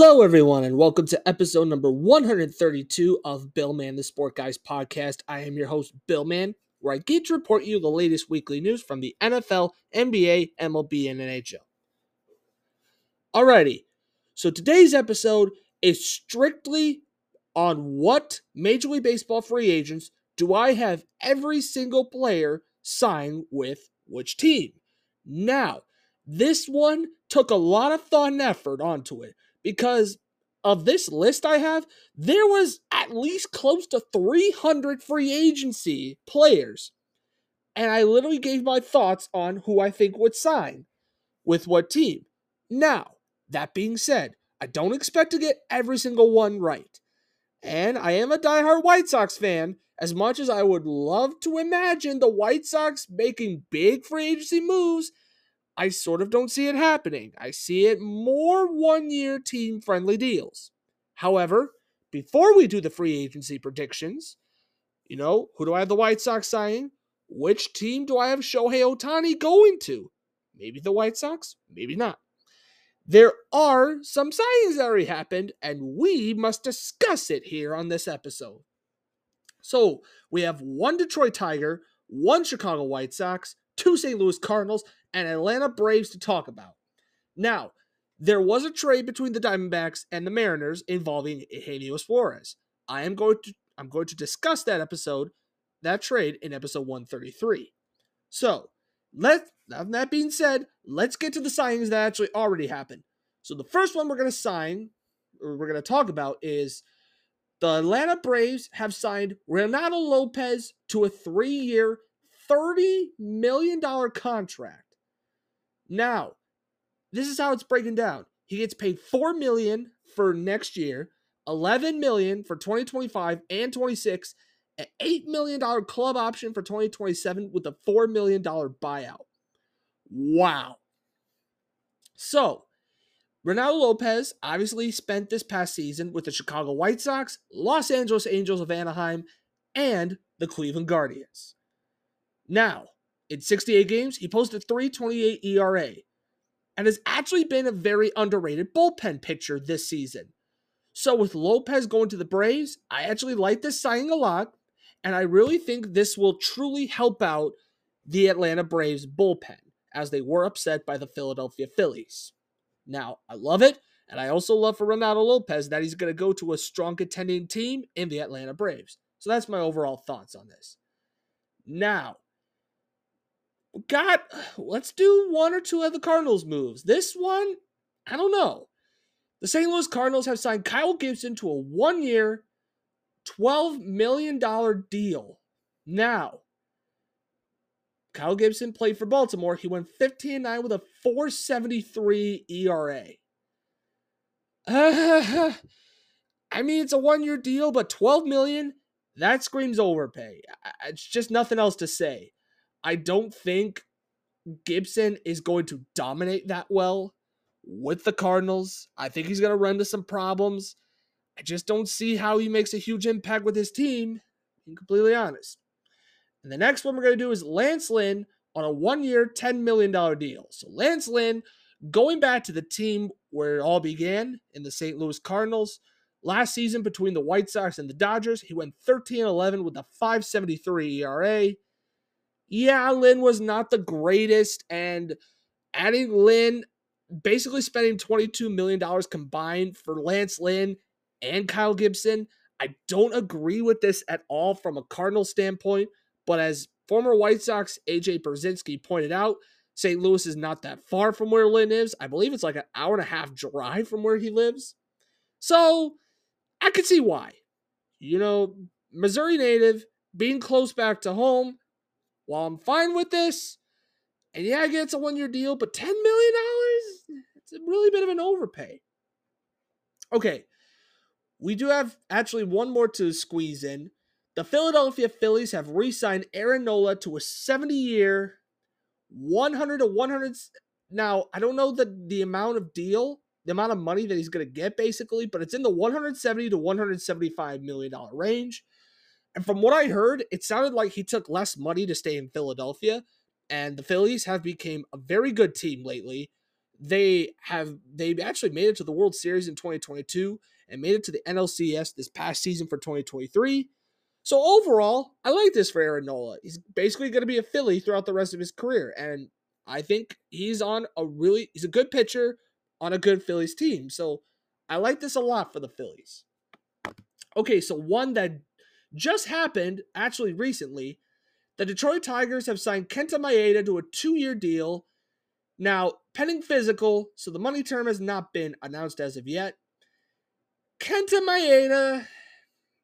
Hello, everyone, and welcome to episode number 132 of Bill Man, the Sport Guys podcast. I am your host, Bill Man, where I get to report you the latest weekly news from the NFL, NBA, MLB, and NHL. Alrighty, so today's episode is strictly on what Major League Baseball free agents do I have every single player sign with which team. Now, this one took a lot of thought and effort onto it because of this list I have, there was at least close to 300 free agency players. And I literally gave my thoughts on who I think would sign with what team. Now, that being said, I don't expect to get every single one right. And I am a diehard White Sox fan, as much as I would love to imagine the White Sox making big free agency moves I sort of don't see it happening. I see it more one year team friendly deals. However, before we do the free agency predictions, you know, who do I have the White Sox signing? Which team do I have Shohei Ohtani going to? Maybe the White Sox, maybe not. There are some signings that already happened, and we must discuss it here on this episode. So we have one Detroit Tiger, one Chicago White Sox, two St. Louis Cardinals, and Atlanta Braves to talk about. Now, there was a trade between the Diamondbacks and the Mariners involving Eugenio Suarez. I am going to I'm going to discuss that episode, that trade in episode 133. So, let that being said, let's get to the signings that actually already happened. So the first one we're going to sign, or we're going to talk about, is the Atlanta Braves have signed Renato Lopez to a three-year, $30 million contract. Now, this is how it's breaking down. He gets paid 4 million for next year, 11 million for 2025 and 26, an 8 million dollar club option for 2027 with a 4 million dollar buyout. Wow. So, Ronaldo Lopez obviously spent this past season with the Chicago White Sox, Los Angeles Angels of Anaheim, and the Cleveland Guardians. Now, in 68 games, he posted 328 ERA and has actually been a very underrated bullpen pitcher this season. So with Lopez going to the Braves, I actually like this signing a lot, and I really think this will truly help out the Atlanta Braves bullpen as they were upset by the Philadelphia Phillies. Now, I love it, and I also love for Ronaldo Lopez that he's going to go to a strong contending team in the Atlanta Braves. So that's my overall thoughts on this. Now, got let's do one or two of the Cardinals moves. This one, I don't know. The St. Louis Cardinals have signed Kyle Gibson to a one-year, $12 million deal. Now, Kyle Gibson played for Baltimore. He went 15 9 with a 473 ERA. Uh, I mean, it's a one year deal, but 12 million, that screams overpay. It's just nothing else to say. I don't think Gibson is going to dominate that well with the Cardinals. I think he's going to run into some problems. I just don't see how he makes a huge impact with his team, being completely honest. And the next one we're going to do is Lance Lynn on a one year, $10 million deal. So Lance Lynn, going back to the team where it all began in the St. Louis Cardinals, last season between the White Sox and the Dodgers, he went 13 11 with a 573 ERA yeah, Lynn was not the greatest, and adding Lynn, basically spending $22 million combined for Lance Lynn and Kyle Gibson, I don't agree with this at all from a Cardinal standpoint. But as former White Sox AJ Pierzynski pointed out, St. Louis is not that far from where Lynn is. I believe it's like an hour and a half drive from where he lives. So I could see why. You know, Missouri native, being close back to home, while I'm fine with this, and yeah, I get it's a one year deal, but $10 million? It's a really bit of an overpay. Okay, we do have actually one more to squeeze in. The Philadelphia Phillies have re signed Aaron Nola to a 70 year, 100 to 100. Now, I don't know the, the amount of deal, the amount of money that he's going to get basically, but it's in the 170 to 175 million dollar range. And from what I heard, it sounded like he took less money to stay in Philadelphia. And the Phillies have become a very good team lately. They have they actually made it to the World Series in 2022 and made it to the NLCS this past season for 2023. So overall, I like this for Aaron Nola. He's basically going to be a Philly throughout the rest of his career, and I think he's on a really he's a good pitcher on a good Phillies team. So I like this a lot for the Phillies. Okay, so one that just happened actually recently, the Detroit Tigers have signed Kenta Maeda to a two-year deal. Now, pending physical, so the money term has not been announced as of yet. Kenta Maeda,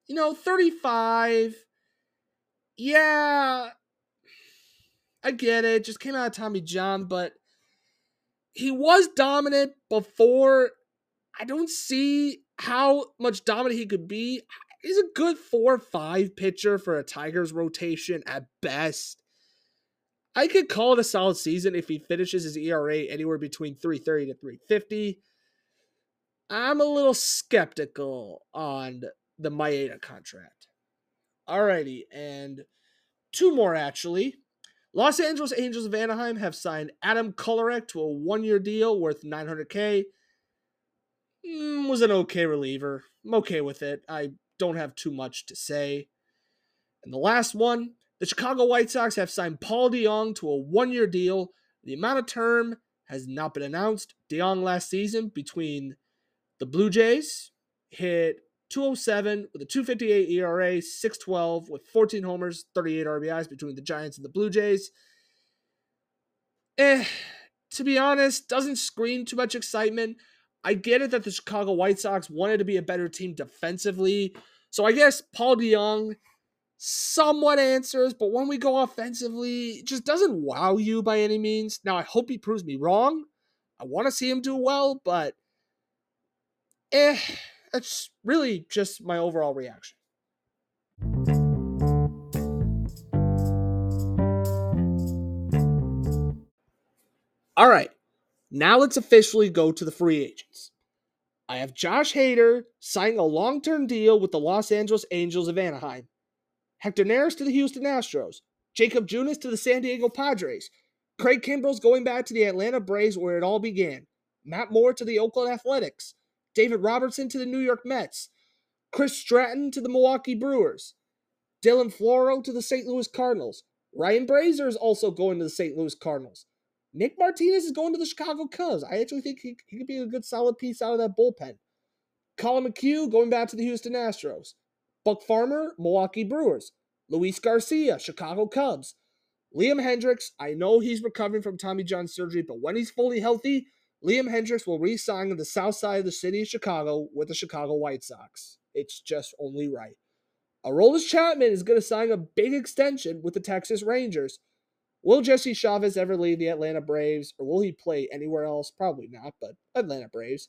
you know, 35. Yeah, I get it. Just came out of Tommy John, but he was dominant before. I don't see how much dominant he could be. He's a good four five pitcher for a Tigers rotation at best. I could call it a solid season if he finishes his ERA anywhere between 330 to 350. I'm a little skeptical on the Maeda contract. Alrighty, and two more actually. Los Angeles Angels of Anaheim have signed Adam Kolarek to a one-year deal worth 900k. Mm, was an okay reliever. I'm okay with it. I don't have too much to say. And the last one, the Chicago White Sox have signed Paul DeJong to a one-year deal. The amount of term has not been announced. DeJong last season between the Blue Jays hit 207 with a 258 ERA, 612 with 14 homers, 38 RBIs between the Giants and the Blue Jays. Eh, to be honest, doesn't scream too much excitement. I get it that the Chicago White Sox wanted to be a better team defensively. So I guess Paul DeJong somewhat answers, but when we go offensively, just doesn't wow you by any means. Now I hope he proves me wrong. I want to see him do well, but eh, that's really just my overall reaction. All right, now let's officially go to the free agents. I have Josh Hader signing a long term deal with the Los Angeles Angels of Anaheim, Hector Neris to the Houston Astros, Jakob Junis to the San Diego Padres, Craig Kimbrel's going back to the Atlanta Braves where it all began, Matt Moore to the Oakland Athletics, David Robertson to the New York Mets, Chris Stratton to the Milwaukee Brewers, Dylan Floro to the St. Louis Cardinals. Ryan Brasier is also going to the St. Louis Cardinals. Nick Martinez is going to the Chicago Cubs. I actually think he, he could be a good solid piece out of that bullpen. Collin McHugh going back to the Houston Astros. Buck Farmer, Milwaukee Brewers. Luis Garcia, Chicago Cubs. Liam Hendriks, I know he's recovering from Tommy John surgery, but when he's fully healthy, Liam Hendriks will re sign on the south side of the city of Chicago with the Chicago White Sox. It's just only right. Aroldis Chapman is going to sign a big extension with the Texas Rangers. Will Jesse Chavez ever leave the Atlanta Braves, or will he play anywhere else? Probably not, but Atlanta Braves.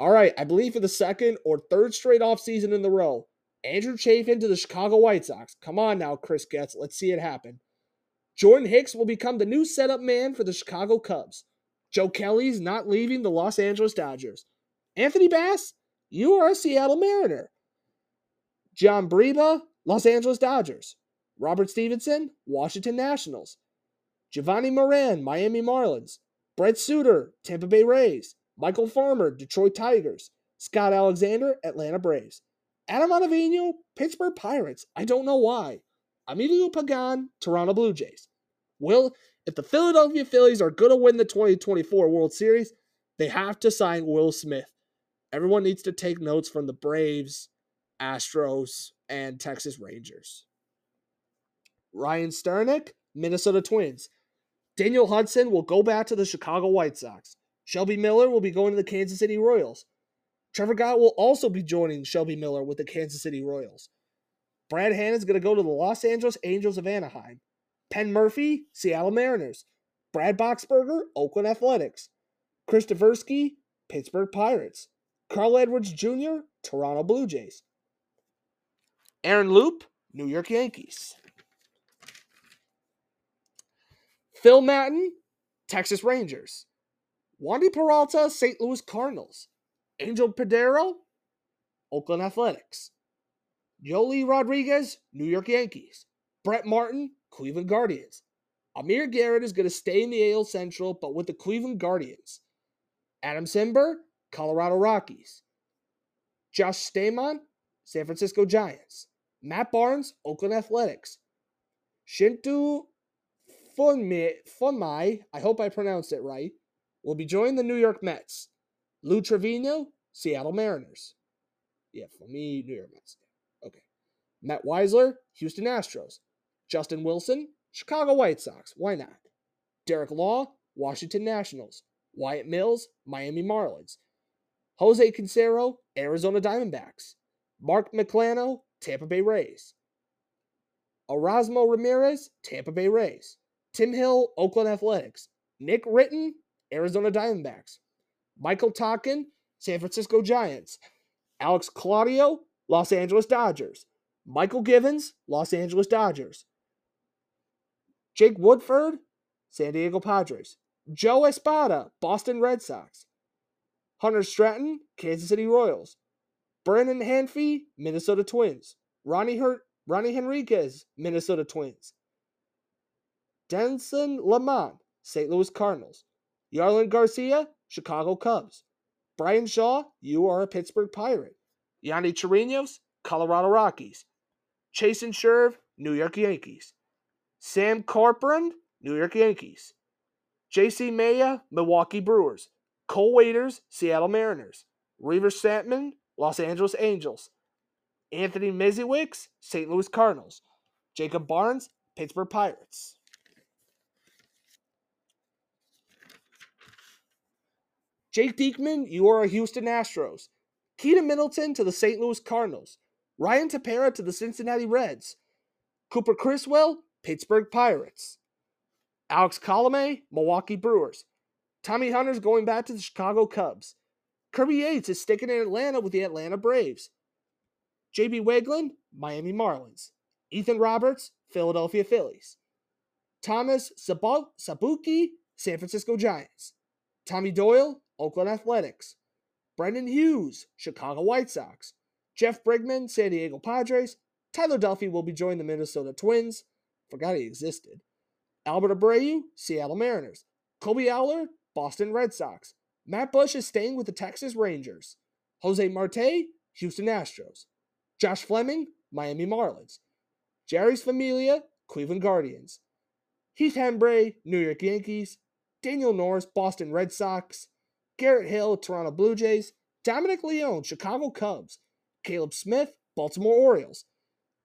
All right, I believe for the second or third straight offseason in the row, Andrew Chafin to the Chicago White Sox. Come on now, Chris Getz. Let's see it happen. Jordan Hicks will become the new setup man for the Chicago Cubs. Joe Kelly's not leaving the Los Angeles Dodgers. Anthony Bass, you are a Seattle Mariner. John Brebbia, Los Angeles Dodgers. Robert Stephenson, Washington Nationals. Jovani Moran, Miami Marlins. Brent Suter, Tampa Bay Rays. Michael Fulmer, Detroit Tigers. Scott Alexander, Atlanta Braves. Adam Ottavino, Pittsburgh Pirates. I don't know why. Emilio Pagan, Toronto Blue Jays. Will if the Philadelphia Phillies are going to win the 2024 World Series, they have to sign Will Smith. Everyone needs to take notes from the Braves, Astros, and Texas Rangers. Ryan Sternick, Minnesota Twins. Daniel Hudson will go back to the Chicago White Sox. Shelby Miller will be going to the Kansas City Royals. Trevor Gott will also be joining Shelby Miller with the Kansas City Royals. Brad Hand is going to go to the Los Angeles Angels of Anaheim. Penn Murphy, Seattle Mariners. Brad Boxberger, Oakland Athletics. Chris Devenski, Pittsburgh Pirates. Carl Edwards Jr., Toronto Blue Jays. Aaron Loup, New York Yankees. Phil Maton, Texas Rangers. Wandy Peralta, St. Louis Cardinals. Angel Perdomo, Oakland Athletics. Joely Rodriguez, New York Yankees. Brett Martin, Cleveland Guardians. Amir Garrett is going to stay in the AL Central, but with the Cleveland Guardians. Adam Cimber, Colorado Rockies. Josh Staumont, San Francisco Giants. Matt Barnes, Oakland Athletics. Shintaro Fujinami, I hope I pronounced it right, will be joining the New York Mets. Lou Trivino, Seattle Mariners. Yeah, for me, New York Mets. Okay. Matt Wisler, Houston Astros. Justin Wilson, Chicago White Sox. Why not? Derek Law, Washington Nationals. Wyatt Mills, Miami Marlins. Jose Canseco, Arizona Diamondbacks. Mark Melancon, Tampa Bay Rays. Erasmo Ramirez, Tampa Bay Rays. Tim Hill, Oakland Athletics. Nick Ritten, Arizona Diamondbacks. Michael Tonkin, San Francisco Giants. Alex Claudio, Los Angeles Dodgers. Mychal Givens, Los Angeles Dodgers. Jake Woodford, San Diego Padres. Joe Espada, Boston Red Sox. Hunter Stratton, Kansas City Royals. Brandon Hanfee, Minnesota Twins. Ronnie Hurt, Ronnie Henriquez, Minnesota Twins. Denson Lamont, St. Louis Cardinals. Jarlin Garcia, Chicago Cubs. Brian Shaw, you are a Pittsburgh Pirate. Yonny Chirinos, Colorado Rockies. Chasen Shreve, New York Yankees. Sam Corcoran, New York Yankees. J.C. Mejia, Milwaukee Brewers. Cole Waiters, Seattle Mariners. Reaver Statman, Los Angeles Angels. Anthony Misiewicz, St. Louis Cardinals. Jacob Barnes, Pittsburgh Pirates. Jake Diekman, you are a Houston Astros. Keynan Middleton to the St. Louis Cardinals. Ryan Tepera to the Cincinnati Reds. Cooper Criswell, Pittsburgh Pirates. Alex Colome, Milwaukee Brewers. Tommy Hunter's going back to the Chicago Cubs. Kirby Yates is sticking in Atlanta with the Atlanta Braves. JB Wegland, Miami Marlins. Ethan Roberts, Philadelphia Phillies. Thomas Szapucki, San Francisco Giants. Tommy Doyle, Oakland Athletics. Brendan Hughes, Chicago White Sox. Jeff Brigham, San Diego Padres. Tyler Duffey will be joining the Minnesota Twins. Forgot he existed. Albert Abreu, Seattle Mariners. Kolby Allard, Boston Red Sox. Matt Bush is staying with the Texas Rangers. Jose Marte, Houston Astros. Josh Fleming, Miami Marlins. Jeurys Familia, Cleveland Guardians. Heath Hembree, New York Yankees. Daniel Norris, Boston Red Sox. Garrett Hill, Toronto Blue Jays. Dominic Leone, Chicago Cubs. Caleb Smith, Baltimore Orioles.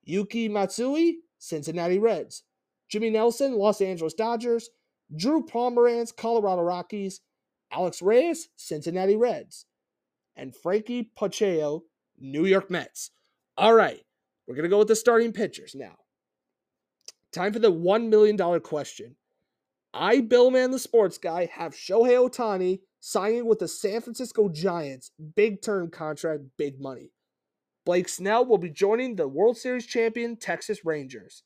Yuki Matsui, Cincinnati Reds. Jimmy Nelson, Los Angeles Dodgers. Drew Pomeranz, Colorado Rockies. Alex Reyes, Cincinnati Reds. And Frankie Pacheco, New York Mets. All right, we're going to go with the starting pitchers now. Time for the $1 million question. I, Billman the sports guy, have Shohei Ohtani signing with the San Francisco Giants. Big term contract, big money. Blake Snell will be joining the World Series champion Texas Rangers.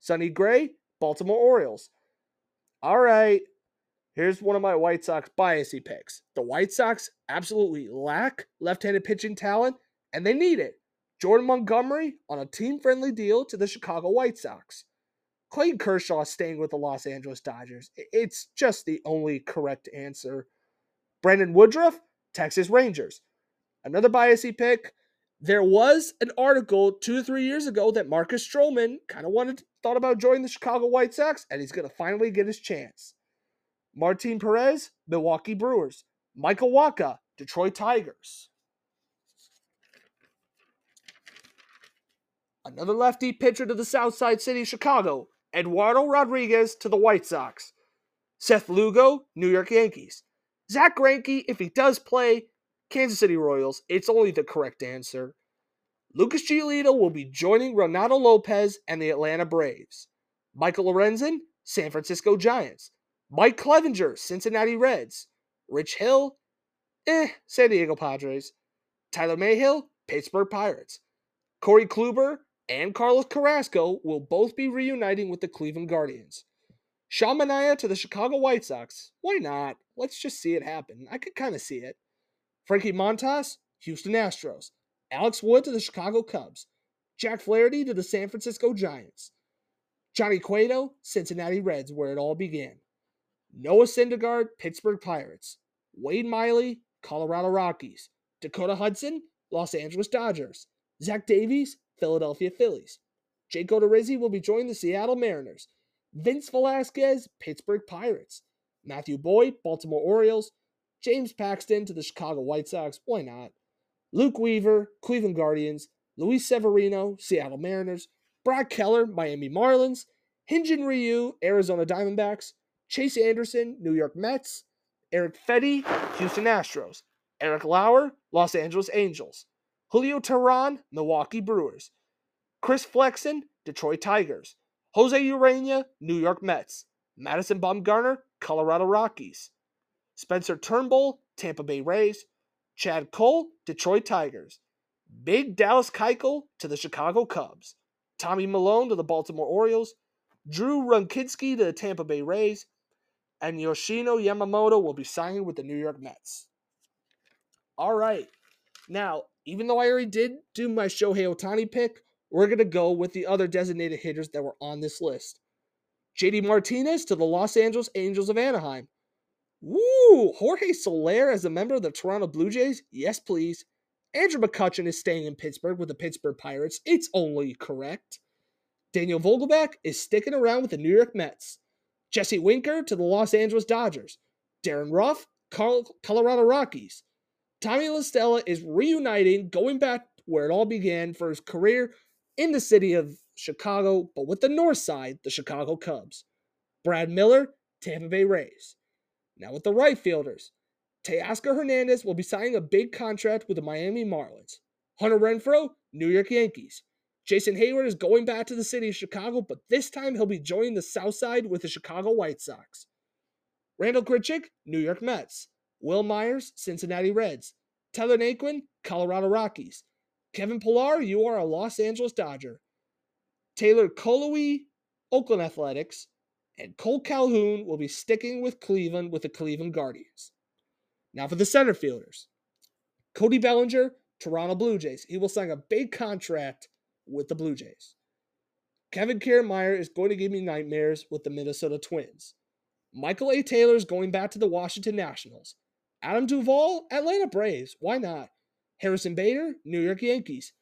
Sonny Gray, Baltimore Orioles. All right, here's one of my White Sox biasy picks. The White Sox absolutely lack left handed pitching talent, and they need it. Jordan Montgomery on a team friendly deal to the Chicago White Sox. Clayton Kershaw staying with the Los Angeles Dodgers. It's just the only correct answer. Brandon Woodruff, Texas Rangers. Another biasy pick. There was an article two or three years ago that Marcus Stroman kind of wanted, thought about joining the Chicago White Sox, and he's going to finally get his chance. Martin Perez, Milwaukee Brewers. Michael Wacha, Detroit Tigers. Another lefty pitcher to the South Side City, of Chicago, Eduardo Rodriguez to the White Sox. Seth Lugo, New York Yankees. Zack Greinke, if he does play, Kansas City Royals. It's only the correct answer. Lucas Giolito will be joining Ronaldo Lopez and the Atlanta Braves. Michael Lorenzen, San Francisco Giants. Mike Clevinger, Cincinnati Reds. Rich Hill, eh, San Diego Padres. Tyler Mayhill, Pittsburgh Pirates. Corey Kluber, and Carlos Carrasco will both be reuniting with the Cleveland Guardians. Sean Manaea to the Chicago White Sox. Why not? Let's just see it happen. I could kind of see it. Frankie Montas, Houston Astros. Alex Wood to the Chicago Cubs. Jack Flaherty to the San Francisco Giants. Johnny Cueto, Cincinnati Reds, where it all began. Noah Syndergaard, Pittsburgh Pirates. Wade Miley, Colorado Rockies. Dakota Hudson, Los Angeles Dodgers. Zach Davies, Philadelphia Phillies. Jake Odorizzi will be joining the Seattle Mariners. Vince Velasquez, Pittsburgh Pirates. Matthew Boyd, Baltimore Orioles. James Paxton to the Chicago White Sox. Why not? Luke Weaver, Cleveland Guardians. Luis Severino, Seattle Mariners. Brad Keller, Miami Marlins. Hyun-jin Ryu, Arizona Diamondbacks. Chase Anderson, New York Mets. Erick Fedde, Houston Astros. Eric Lauer, Los Angeles Angels. Julio Teheran, Milwaukee Brewers. Chris Flexen, Detroit Tigers. Jose Urena, New York Mets. Madison Bumgarner, Colorado Rockies. Spencer Turnbull, Tampa Bay Rays. Chad Cole, Detroit Tigers. Big Dallas Keuchel to the Chicago Cubs. Tommy Milone to the Baltimore Orioles. Drew Rucinski to the Tampa Bay Rays. And Yoshinobu Yamamoto will be signing with the New York Mets. All right. Now, even though I already did do my Shohei Ohtani pick, we're going to go with the other designated hitters that were on this list. JD Martinez to the Los Angeles Angels of Anaheim. Woo! Jorge Soler as a member of the Toronto Blue Jays? Yes, please. Andrew McCutchen is staying in Pittsburgh with the Pittsburgh Pirates. It's only correct. Daniel Vogelbach is sticking around with the New York Mets. Jesse Winker to the Los Angeles Dodgers. Darin Ruf, Colorado Rockies. Tommy La Stella is reuniting, going back where it all began for his career in the city of Chicago, but with the north side, the Chicago Cubs. Brad Miller, Tampa Bay Rays. Now with the right fielders, Teoscar Hernandez will be signing a big contract with the Miami Marlins. Hunter Renfroe, New York Yankees. Jason Heyward is going back to the city of Chicago, but this time he'll be joining the South Side with the Chicago White Sox. Randall Grichuk, New York Mets. Wil Myers, Cincinnati Reds. Tyler Naquin, Colorado Rockies. Kevin Pillar, you are a Los Angeles Dodger. Taylor Coley, Oakland Athletics. And Cole Calhoun will be sticking with Cleveland with the Cleveland Guardians. Now for the center fielders. Cody Bellinger, Toronto Blue Jays. He will sign a big contract with the Blue Jays. Kevin Kiermaier is going to give me nightmares with the Minnesota Twins. Michael A. Taylor is going back to the Washington Nationals. Adam Duvall, Atlanta Braves. Why not? Harrison Bader, New York Yankees.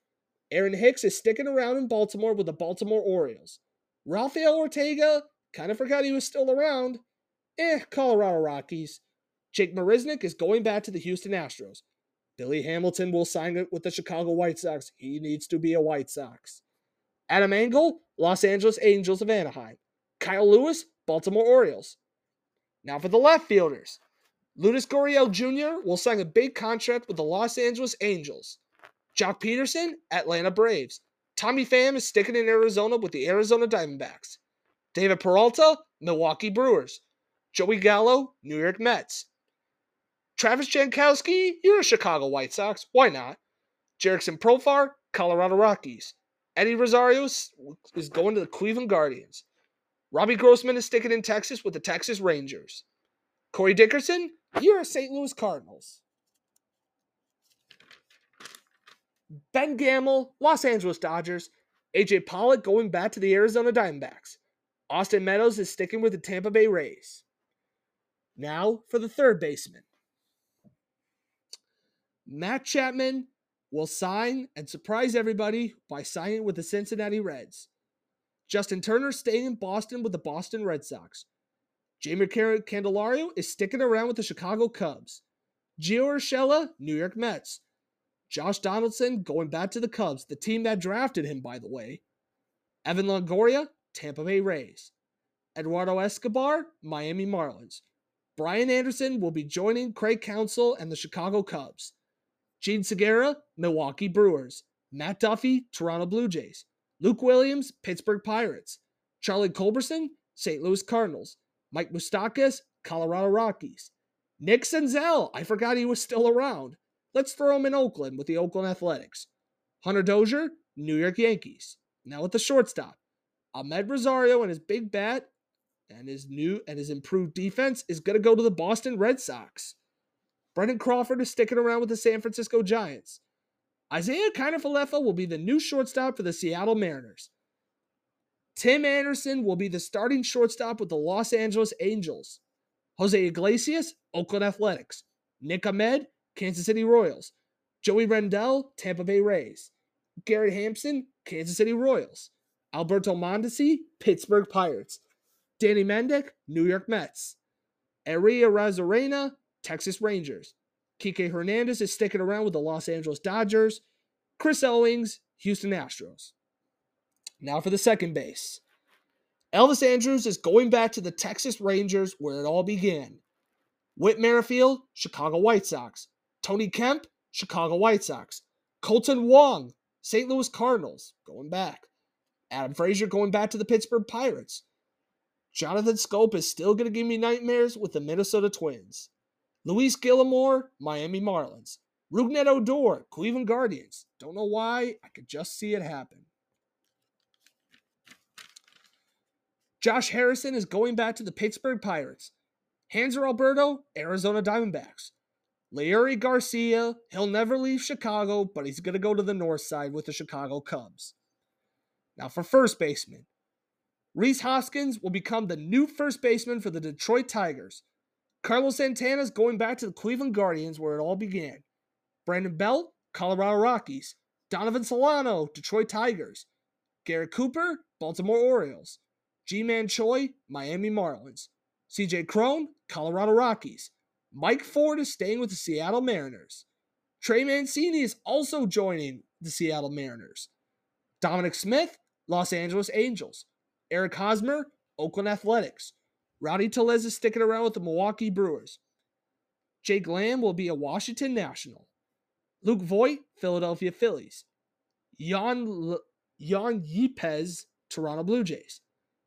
Aaron Hicks is sticking around in Baltimore with the Baltimore Orioles. Rafael Ortega, kind of forgot he was still around. Eh, Colorado Rockies. Jake Marisnick is going back to the Houston Astros. Billy Hamilton will sign it with the Chicago White Sox. He needs to be a White Sox. Adam Engel, Los Angeles Angels of Anaheim. Kyle Lewis, Baltimore Orioles. Now for the left fielders. Lourdes Gurriel Jr. will sign a big contract with the Los Angeles Angels. Joc Pederson, Atlanta Braves. Tommy Pham is sticking in Arizona with the Arizona Diamondbacks. David Peralta, Milwaukee Brewers. Joey Gallo, New York Mets. Travis Jankowski, you're a Chicago White Sox. Why not? Jurickson Profar, Colorado Rockies. Eddie Rosario is going to the Cleveland Guardians. Robbie Grossman is sticking in Texas with the Texas Rangers. Corey Dickerson, you're a St. Louis Cardinals. Ben Gamel, Los Angeles Dodgers. AJ Pollock going back to the Arizona Diamondbacks. Austin Meadows is sticking with the Tampa Bay Rays. Now for the third baseman. Matt Chapman will sign and surprise everybody by signing with the Cincinnati Reds. Justin Turner staying in Boston with the Boston Red Sox. Jeimer Candelario is sticking around with the Chicago Cubs. Gio Urshela, New York Mets. Josh Donaldson going back to the Cubs, the team that drafted him, by the way. Evan Longoria, Tampa Bay Rays. Eduardo Escobar, Miami Marlins. Brian Anderson will be joining Craig Counsell and the Chicago Cubs. Jean Segura, Milwaukee Brewers. Matt Duffy, Toronto Blue Jays. Luke Williams, Pittsburgh Pirates. Charlie Culberson, St. Louis Cardinals. Mike Moustakas, Colorado Rockies. Nick Senzel, I forgot he was still around. Let's throw him in Oakland with the Oakland Athletics. Hunter Dozier, New York Yankees. Now with the shortstop. Amed Rosario and his big bat and his new and his improved defense is going to go to the Boston Red Sox. Brandon Crawford is sticking around with the San Francisco Giants. Isaiah Kiner-Falefa will be the new shortstop for the Seattle Mariners. Tim Anderson will be the starting shortstop with the Los Angeles Angels. Jose Iglesias, Oakland Athletics. Nick Ahmed, Kansas City Royals. Joey Rendell, Tampa Bay Rays. Garrett Hampson, Kansas City Royals. Alberto Mondesi, Pittsburgh Pirates. Danny Mendick, New York Mets. Aria Razarena, Texas Rangers. Kike Hernandez is sticking around with the Los Angeles Dodgers. Chris Owings, Houston Astros. Now for the second base. Elvis Andrus is going back to the Texas Rangers where it all began. Whit Merrifield, Chicago White Sox. Tony Kemp, Chicago White Sox. Kolten Wong, St. Louis Cardinals, going back. Adam Frazier going back to the Pittsburgh Pirates. Jonathan Schoop is still going to give me nightmares with the Minnesota Twins. Luis Guillorme, Miami Marlins. Rougned Odor, Cleveland Guardians. Don't know why, I could just see it happen. Josh Harrison is going back to the Pittsburgh Pirates. Hanser Alberto, Arizona Diamondbacks. Leury Garcia, he'll never leave Chicago, but he's going to go to the north side with the Chicago Cubs. Now for first baseman. Rhys Hoskins will become the new first baseman for the Detroit Tigers. Carlos Santana is going back to the Cleveland Guardians where it all began. Brandon Belt, Colorado Rockies. Donovan Solano, Detroit Tigers. Garrett Cooper, Baltimore Orioles. Ji-Man Choi, Miami Marlins. CJ Cron, Colorado Rockies. Mike Ford is staying with the Seattle Mariners. Trey Mancini is also joining the Seattle Mariners. Dominic Smith, Los Angeles Angels. Eric Hosmer, Oakland Athletics. Rowdy Tellez is sticking around with the Milwaukee Brewers. Jake Lamb will be a Washington National. Luke Voit, Philadelphia Phillies. Jan, Jan Yepez, Toronto Blue Jays.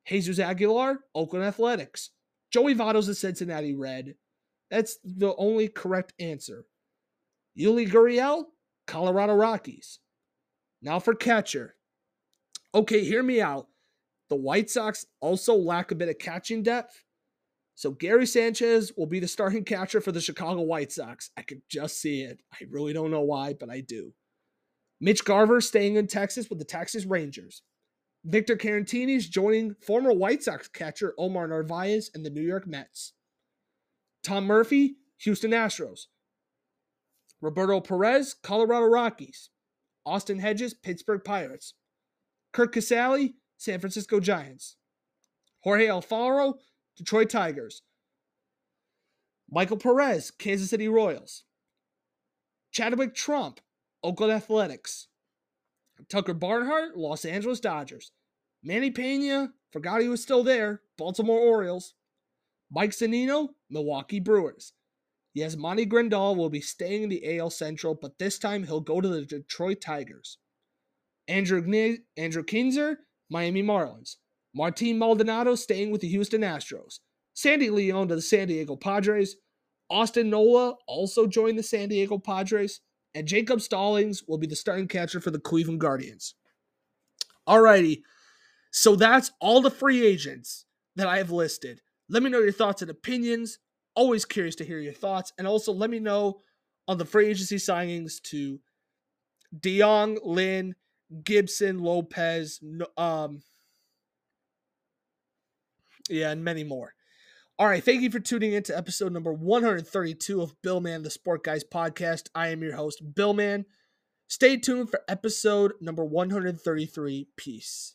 Jesus Aguilar, Oakland Athletics. Joey Votto's a Cincinnati Red. That's the only correct answer. Yuli Gurriel, Colorado Rockies. Now for catcher. Okay, hear me out. The White Sox also lack a bit of catching depth. So Gary Sanchez will be the starting catcher for the Chicago White Sox. I could just see it. I really don't know why, but I do. Mitch Garver staying in Texas with the Texas Rangers. Victor Caratini is joining former White Sox catcher Omar Narvaez and the New York Mets. Tom Murphy, Houston Astros. Roberto Perez, Colorado Rockies. Austin Hedges, Pittsburgh Pirates. Curt Casali, San Francisco Giants. Jorge Alfaro, Detroit Tigers. Michael Perez, Kansas City Royals. Chadwick Tromp, Oakland Athletics. Tucker Barnhart, Los Angeles Dodgers. Manny Pena, forgot he was still there, Baltimore Orioles. Mike Zunino, Milwaukee Brewers. Yes, Yasmani Grandal will be staying in the AL Central, but this time he'll go to the Detroit Tigers. Andrew, Gna- Andrew Knizner, Miami Marlins. Martin Maldonado staying with the Houston Astros. Sandy Leon to the San Diego Padres. Austin Nola also joined the San Diego Padres. And Jacob Stallings will be the starting catcher for the Cleveland Guardians. Alrighty. So that's all the free agents that I have listed. Let me know your thoughts and opinions. Always curious to hear your thoughts. And also let me know on the free agency signings to DeYoung, Lynn, Gibson, Lopez, um, yeah, and many more. All right, thank you for tuning in to episode number 132 of Bill Man, the Sport Guys podcast. I am your host, Bill Man. Stay tuned for episode number 133. Peace.